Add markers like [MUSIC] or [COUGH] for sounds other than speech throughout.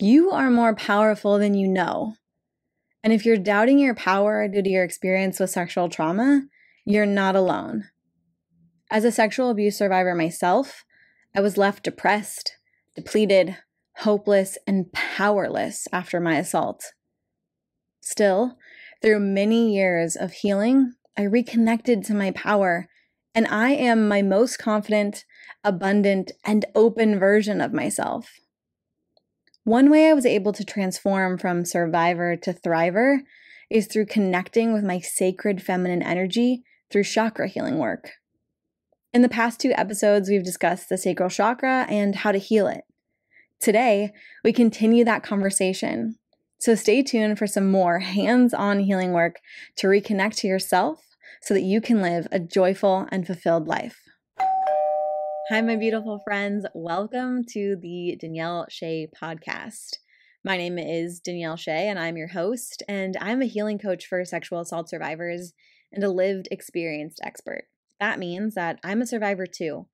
You are more powerful than you know. And if you're doubting your power due to your experience with sexual trauma, you're not alone. As a sexual abuse survivor myself, I was left depressed, depleted, hopeless, and powerless after my assault. Still, through many years of healing, I reconnected to my power, and I am my most confident, abundant, and open version of myself. One way I was able to transform from survivor to thriver is through connecting with my sacred feminine energy through chakra healing work. In the past two episodes, we've discussed the sacral chakra and how to heal it. Today, we continue that conversation. So stay tuned for some more hands on healing work to reconnect to yourself so that you can live a joyful and fulfilled life. Hi, my beautiful friends. Welcome to the Danielle Shea podcast. My name is Danielle Shea, and I'm your host, and I'm a healing coach for sexual assault survivors and a lived experienced expert. That means that I'm a survivor too,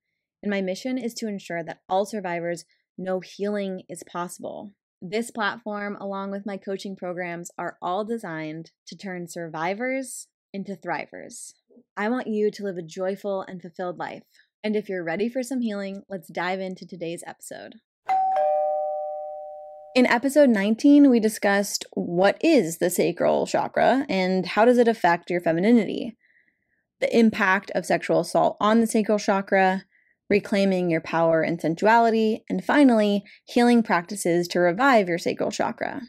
and my mission is to ensure that all survivors know healing is possible. This platform, along with my coaching programs, are all designed to turn survivors into thrivers. I want you to live a joyful and fulfilled life and if you're ready for some healing, let's dive into today's episode. In episode 19, we discussed what is the sacral chakra and how does it affect your femininity, the impact of sexual assault on the sacral chakra, reclaiming your power and sensuality, and finally, healing practices to revive your sacral chakra.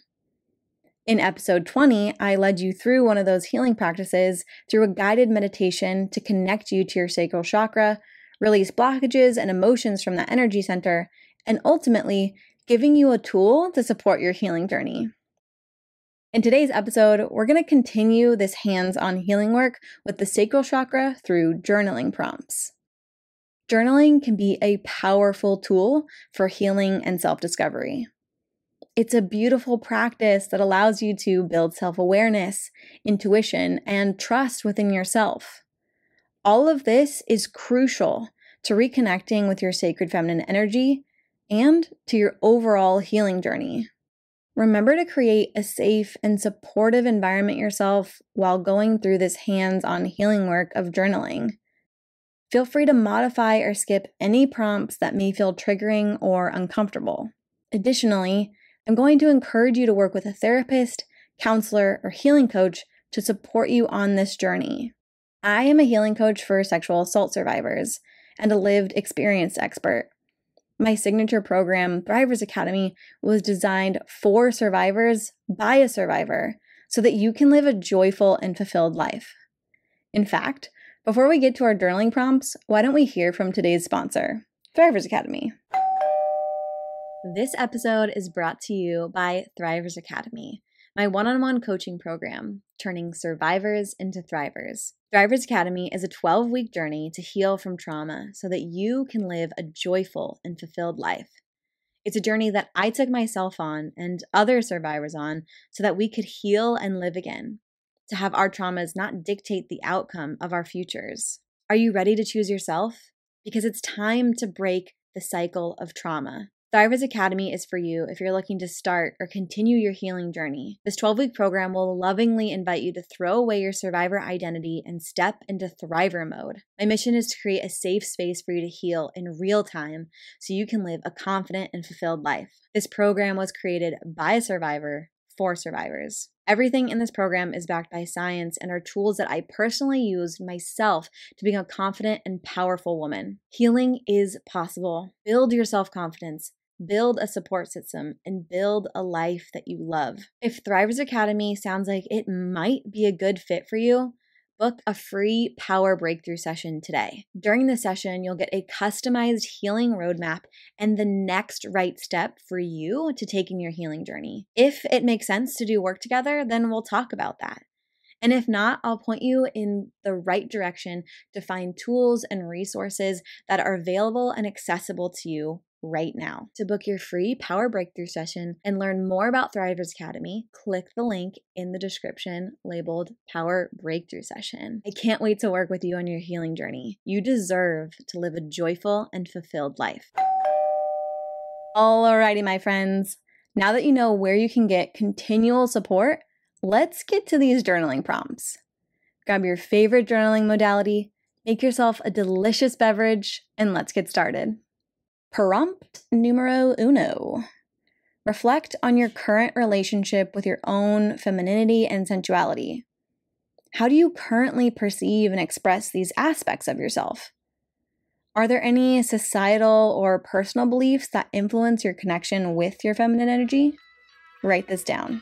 In episode 20, I led you through one of those healing practices through a guided meditation to connect you to your sacral chakra release blockages and emotions from that energy center, and ultimately giving you a tool to support your healing journey. In today's episode, we're going to continue this hands on healing work with the sacral chakra through journaling prompts. Journaling can be a powerful tool for healing and self discovery. It's a beautiful practice that allows you to build self awareness, intuition, and trust within yourself. All of this is crucial to reconnecting with your sacred feminine energy and to your overall healing journey. Remember to create a safe and supportive environment yourself while going through this hands on healing work of journaling. Feel free to modify or skip any prompts that may feel triggering or uncomfortable. Additionally, I'm going to encourage you to work with a therapist, counselor, or healing coach to support you on this journey. I am a healing coach for sexual assault survivors and a lived experience expert. My signature program, Thrivers Academy, was designed for survivors by a survivor so that you can live a joyful and fulfilled life. In fact, before we get to our journaling prompts, why don't we hear from today's sponsor, Thrivers Academy? This episode is brought to you by Thrivers Academy, my one on one coaching program, turning survivors into thrivers. Thrivers Academy is a 12 week journey to heal from trauma so that you can live a joyful and fulfilled life. It's a journey that I took myself on and other survivors on so that we could heal and live again, to have our traumas not dictate the outcome of our futures. Are you ready to choose yourself? Because it's time to break the cycle of trauma. Thrivers Academy is for you if you're looking to start or continue your healing journey. This 12 week program will lovingly invite you to throw away your survivor identity and step into thriver mode. My mission is to create a safe space for you to heal in real time so you can live a confident and fulfilled life. This program was created by a survivor for survivors. Everything in this program is backed by science and are tools that I personally used myself to become a confident and powerful woman. Healing is possible. Build your self confidence build a support system, and build a life that you love. If Thrivers Academy sounds like it might be a good fit for you, book a free power breakthrough session today. During the session, you'll get a customized healing roadmap and the next right step for you to take in your healing journey. If it makes sense to do work together, then we'll talk about that. And if not, I'll point you in the right direction to find tools and resources that are available and accessible to you right now. To book your free Power Breakthrough session and learn more about Thrivers Academy, click the link in the description labeled Power Breakthrough Session. I can't wait to work with you on your healing journey. You deserve to live a joyful and fulfilled life. Alrighty, my friends. Now that you know where you can get continual support, let's get to these journaling prompts. Grab your favorite journaling modality, make yourself a delicious beverage, and let's get started. Prompt numero uno. Reflect on your current relationship with your own femininity and sensuality. How do you currently perceive and express these aspects of yourself? Are there any societal or personal beliefs that influence your connection with your feminine energy? Write this down.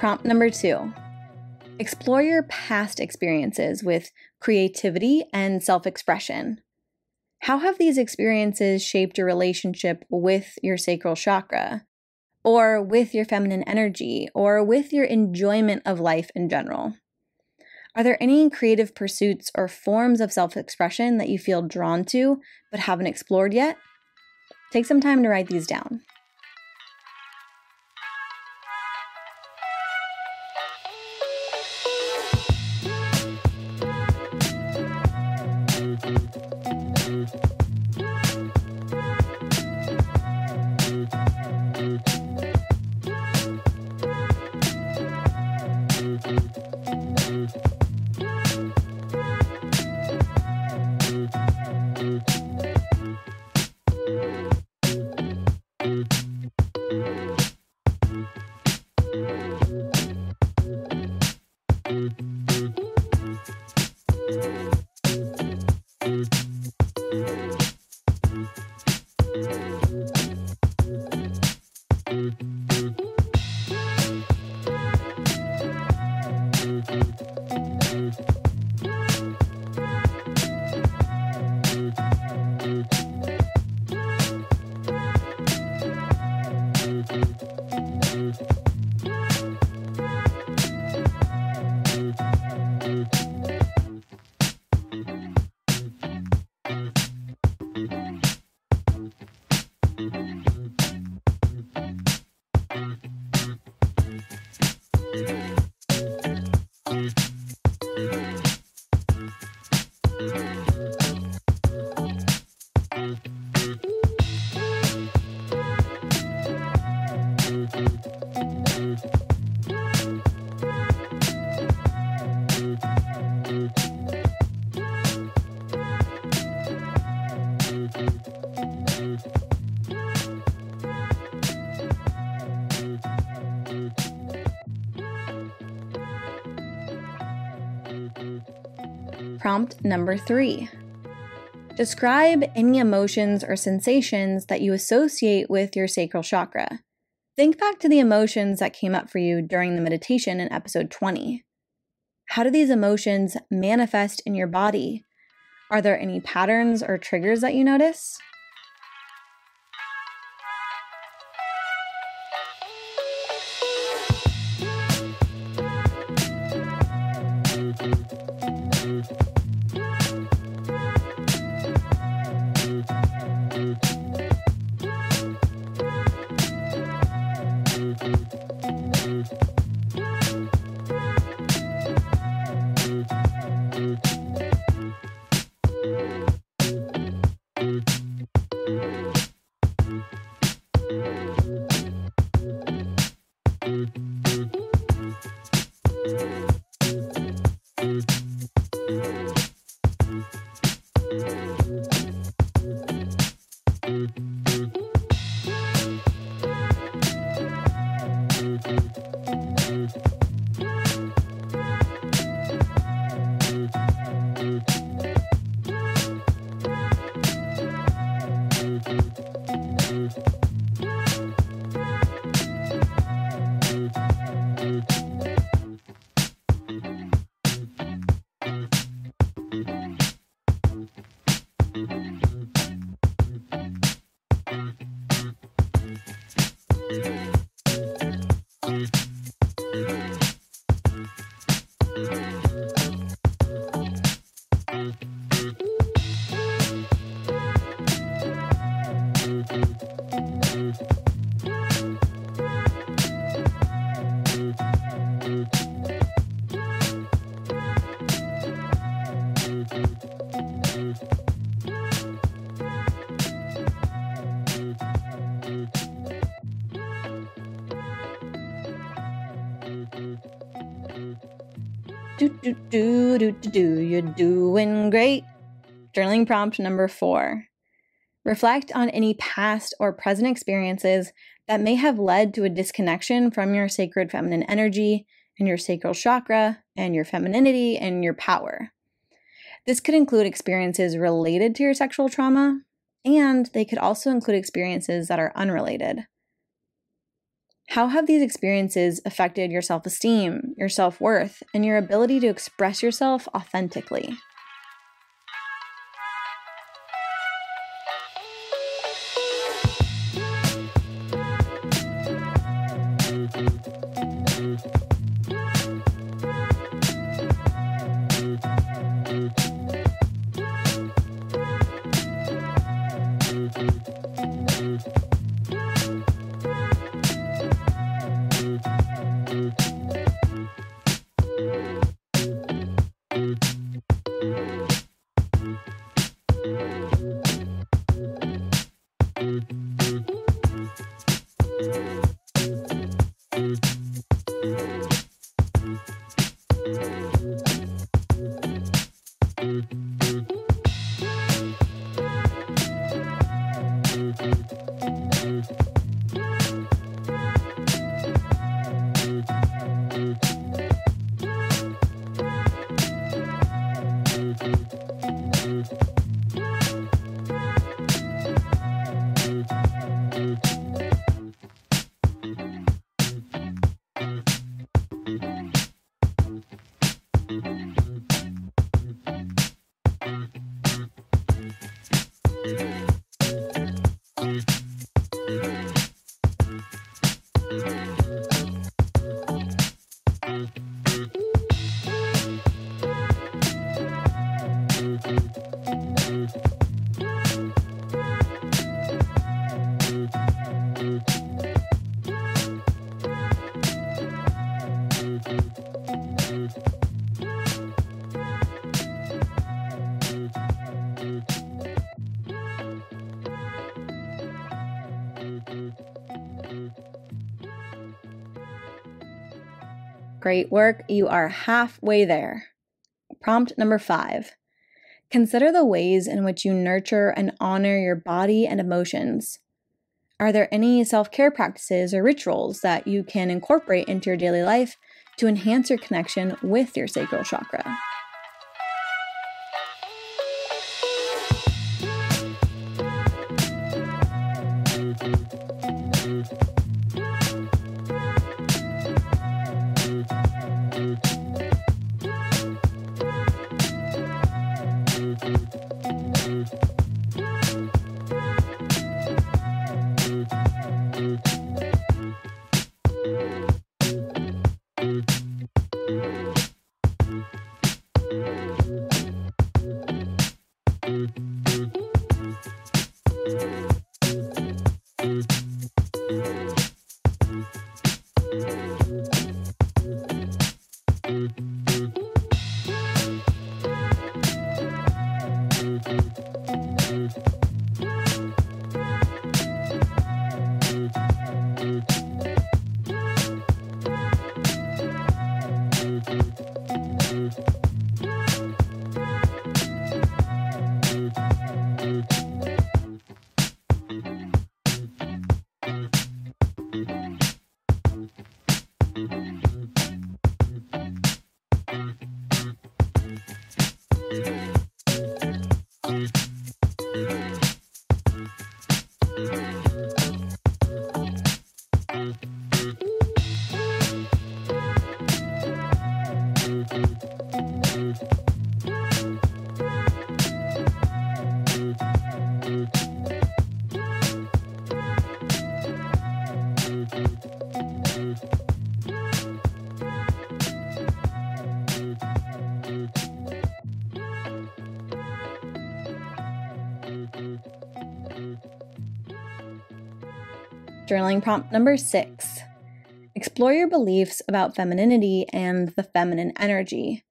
Prompt number two explore your past experiences with creativity and self expression. How have these experiences shaped your relationship with your sacral chakra, or with your feminine energy, or with your enjoyment of life in general? Are there any creative pursuits or forms of self expression that you feel drawn to but haven't explored yet? Take some time to write these down. Number three Describe any emotions or sensations that you associate with your sacral chakra. Think back to the emotions that came up for you during the meditation in episode 20. how do these emotions manifest in your body? Are there any patterns or triggers that you notice? Do, do, do, do, do, do. You're doing great. Journaling prompt number four. Reflect on any past or present experiences that may have led to a disconnection from your sacred feminine energy and your sacral chakra and your femininity and your power. This could include experiences related to your sexual trauma, and they could also include experiences that are unrelated. How have these experiences affected your self esteem, your self worth, and your ability to express yourself authentically? Great work. You are halfway there. Prompt number five Consider the ways in which you nurture and honor your body and emotions. Are there any self care practices or rituals that you can incorporate into your daily life to enhance your connection with your sacral chakra? Journaling prompt number six Explore your beliefs about femininity and the feminine energy.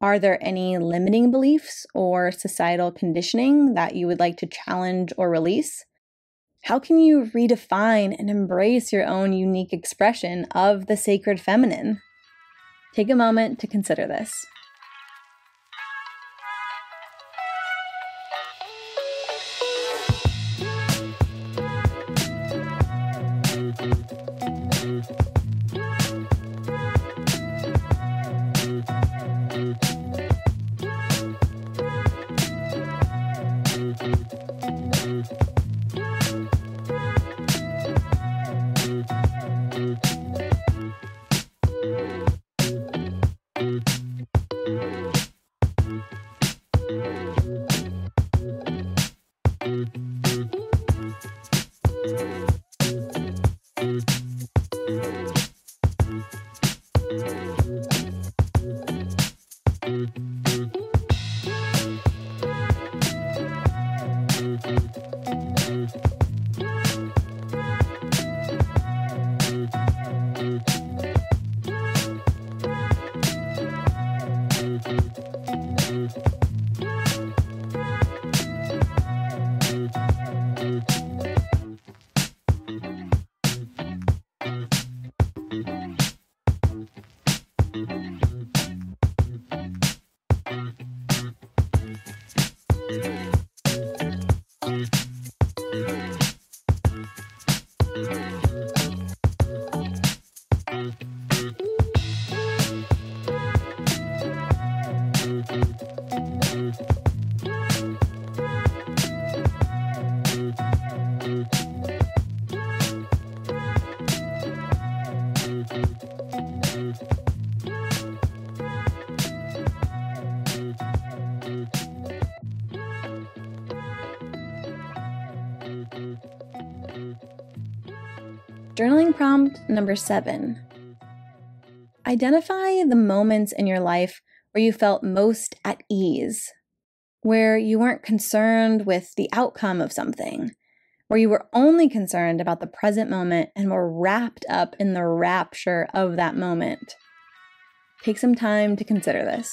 Are there any limiting beliefs or societal conditioning that you would like to challenge or release? How can you redefine and embrace your own unique expression of the sacred feminine? Take a moment to consider this. Prompt number seven Identify the moments in your life where you felt most at ease, where you weren't concerned with the outcome of something, where you were only concerned about the present moment and were wrapped up in the rapture of that moment. Take some time to consider this.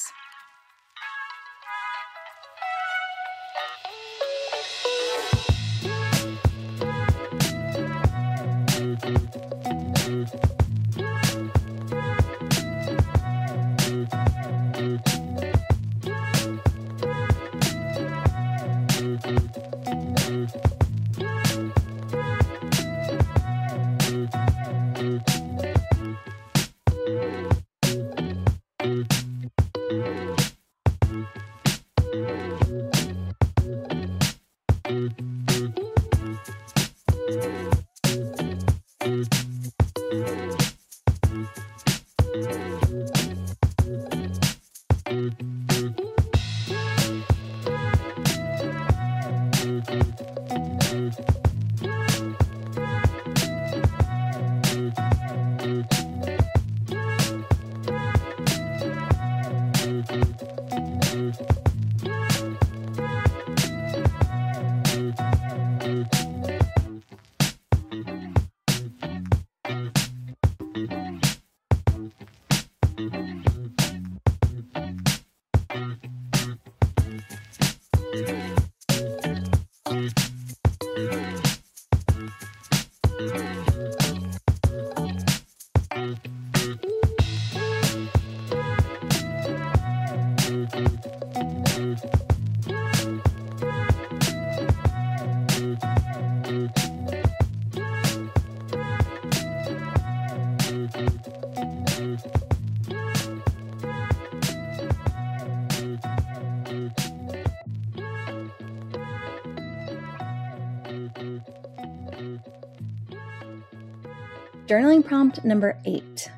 Journaling prompt number eight.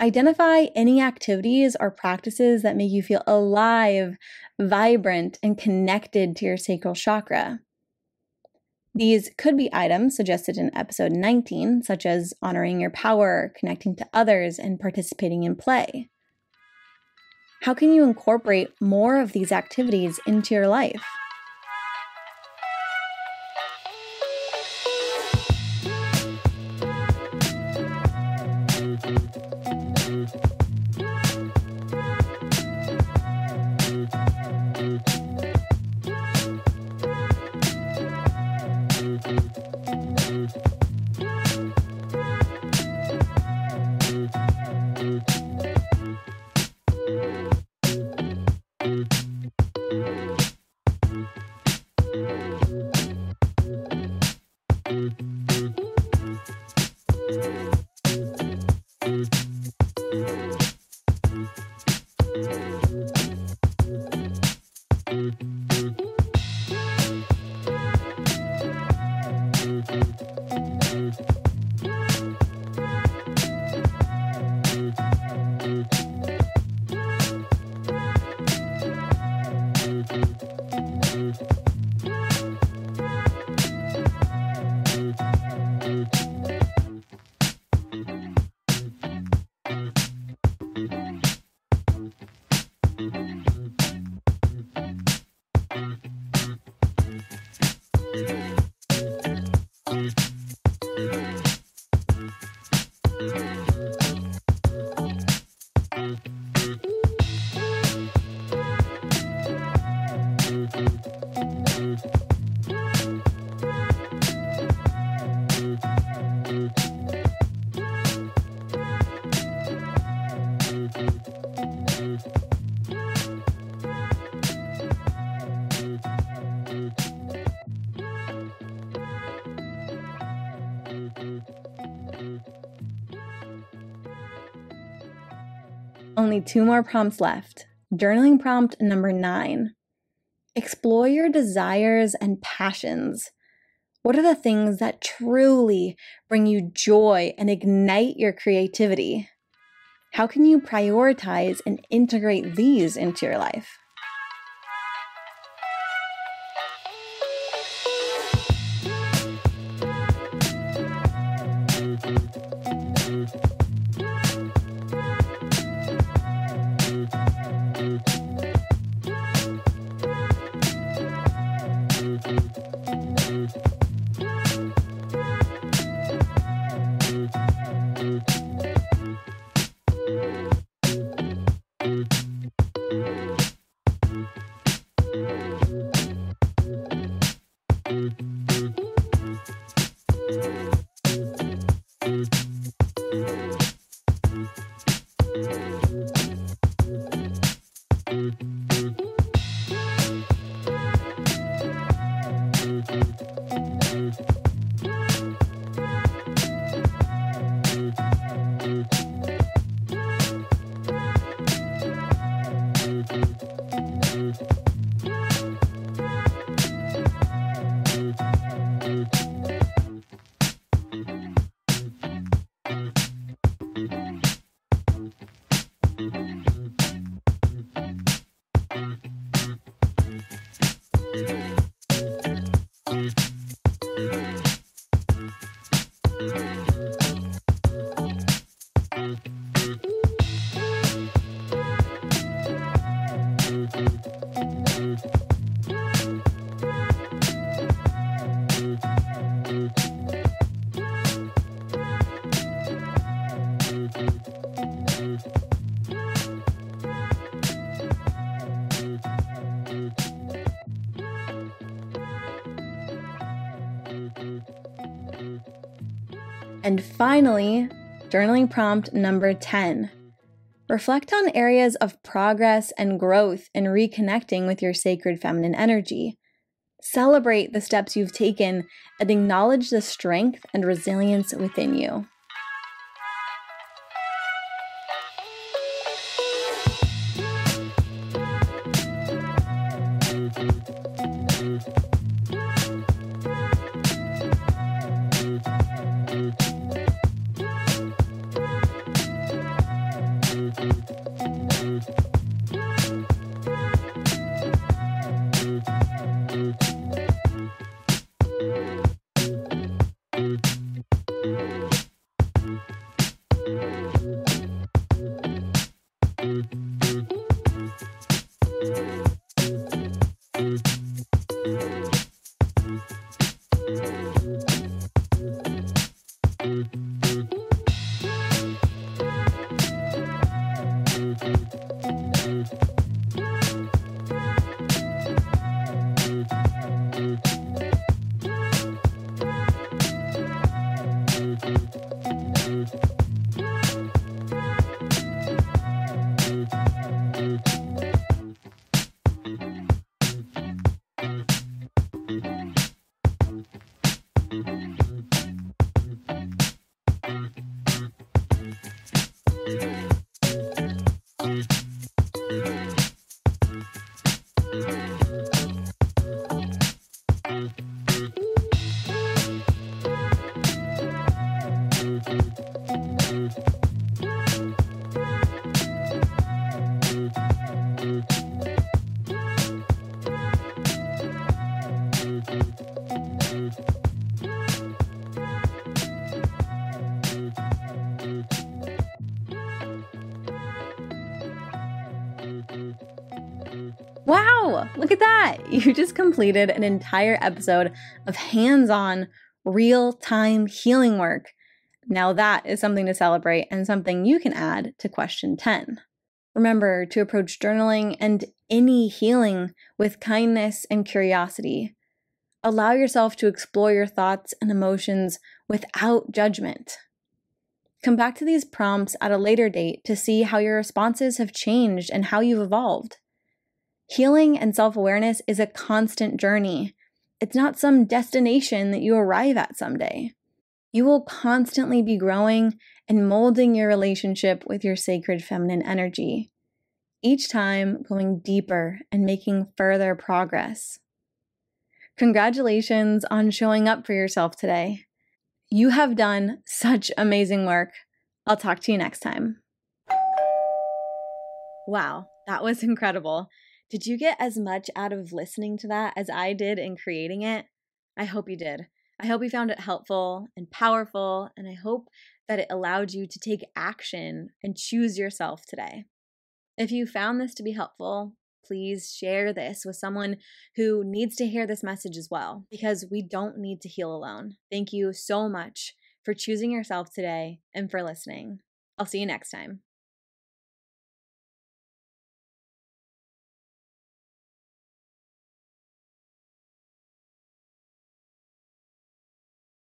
Identify any activities or practices that make you feel alive, vibrant, and connected to your sacral chakra. These could be items suggested in episode 19, such as honoring your power, connecting to others, and participating in play. How can you incorporate more of these activities into your life? Only two more prompts left. Journaling prompt number nine. Explore your desires and passions. What are the things that truly bring you joy and ignite your creativity? How can you prioritize and integrate these into your life? Finally, journaling prompt number 10 Reflect on areas of progress and growth in reconnecting with your sacred feminine energy. Celebrate the steps you've taken and acknowledge the strength and resilience within you. Look at that. [LAUGHS] You just completed an entire episode of hands on, real time healing work. Now, that is something to celebrate and something you can add to question 10. Remember to approach journaling and any healing with kindness and curiosity. Allow yourself to explore your thoughts and emotions without judgment. Come back to these prompts at a later date to see how your responses have changed and how you've evolved. Healing and self awareness is a constant journey. It's not some destination that you arrive at someday. You will constantly be growing and molding your relationship with your sacred feminine energy, each time going deeper and making further progress. Congratulations on showing up for yourself today. You have done such amazing work. I'll talk to you next time. Wow, that was incredible. Did you get as much out of listening to that as I did in creating it? I hope you did. I hope you found it helpful and powerful, and I hope that it allowed you to take action and choose yourself today. If you found this to be helpful, please share this with someone who needs to hear this message as well, because we don't need to heal alone. Thank you so much for choosing yourself today and for listening. I'll see you next time.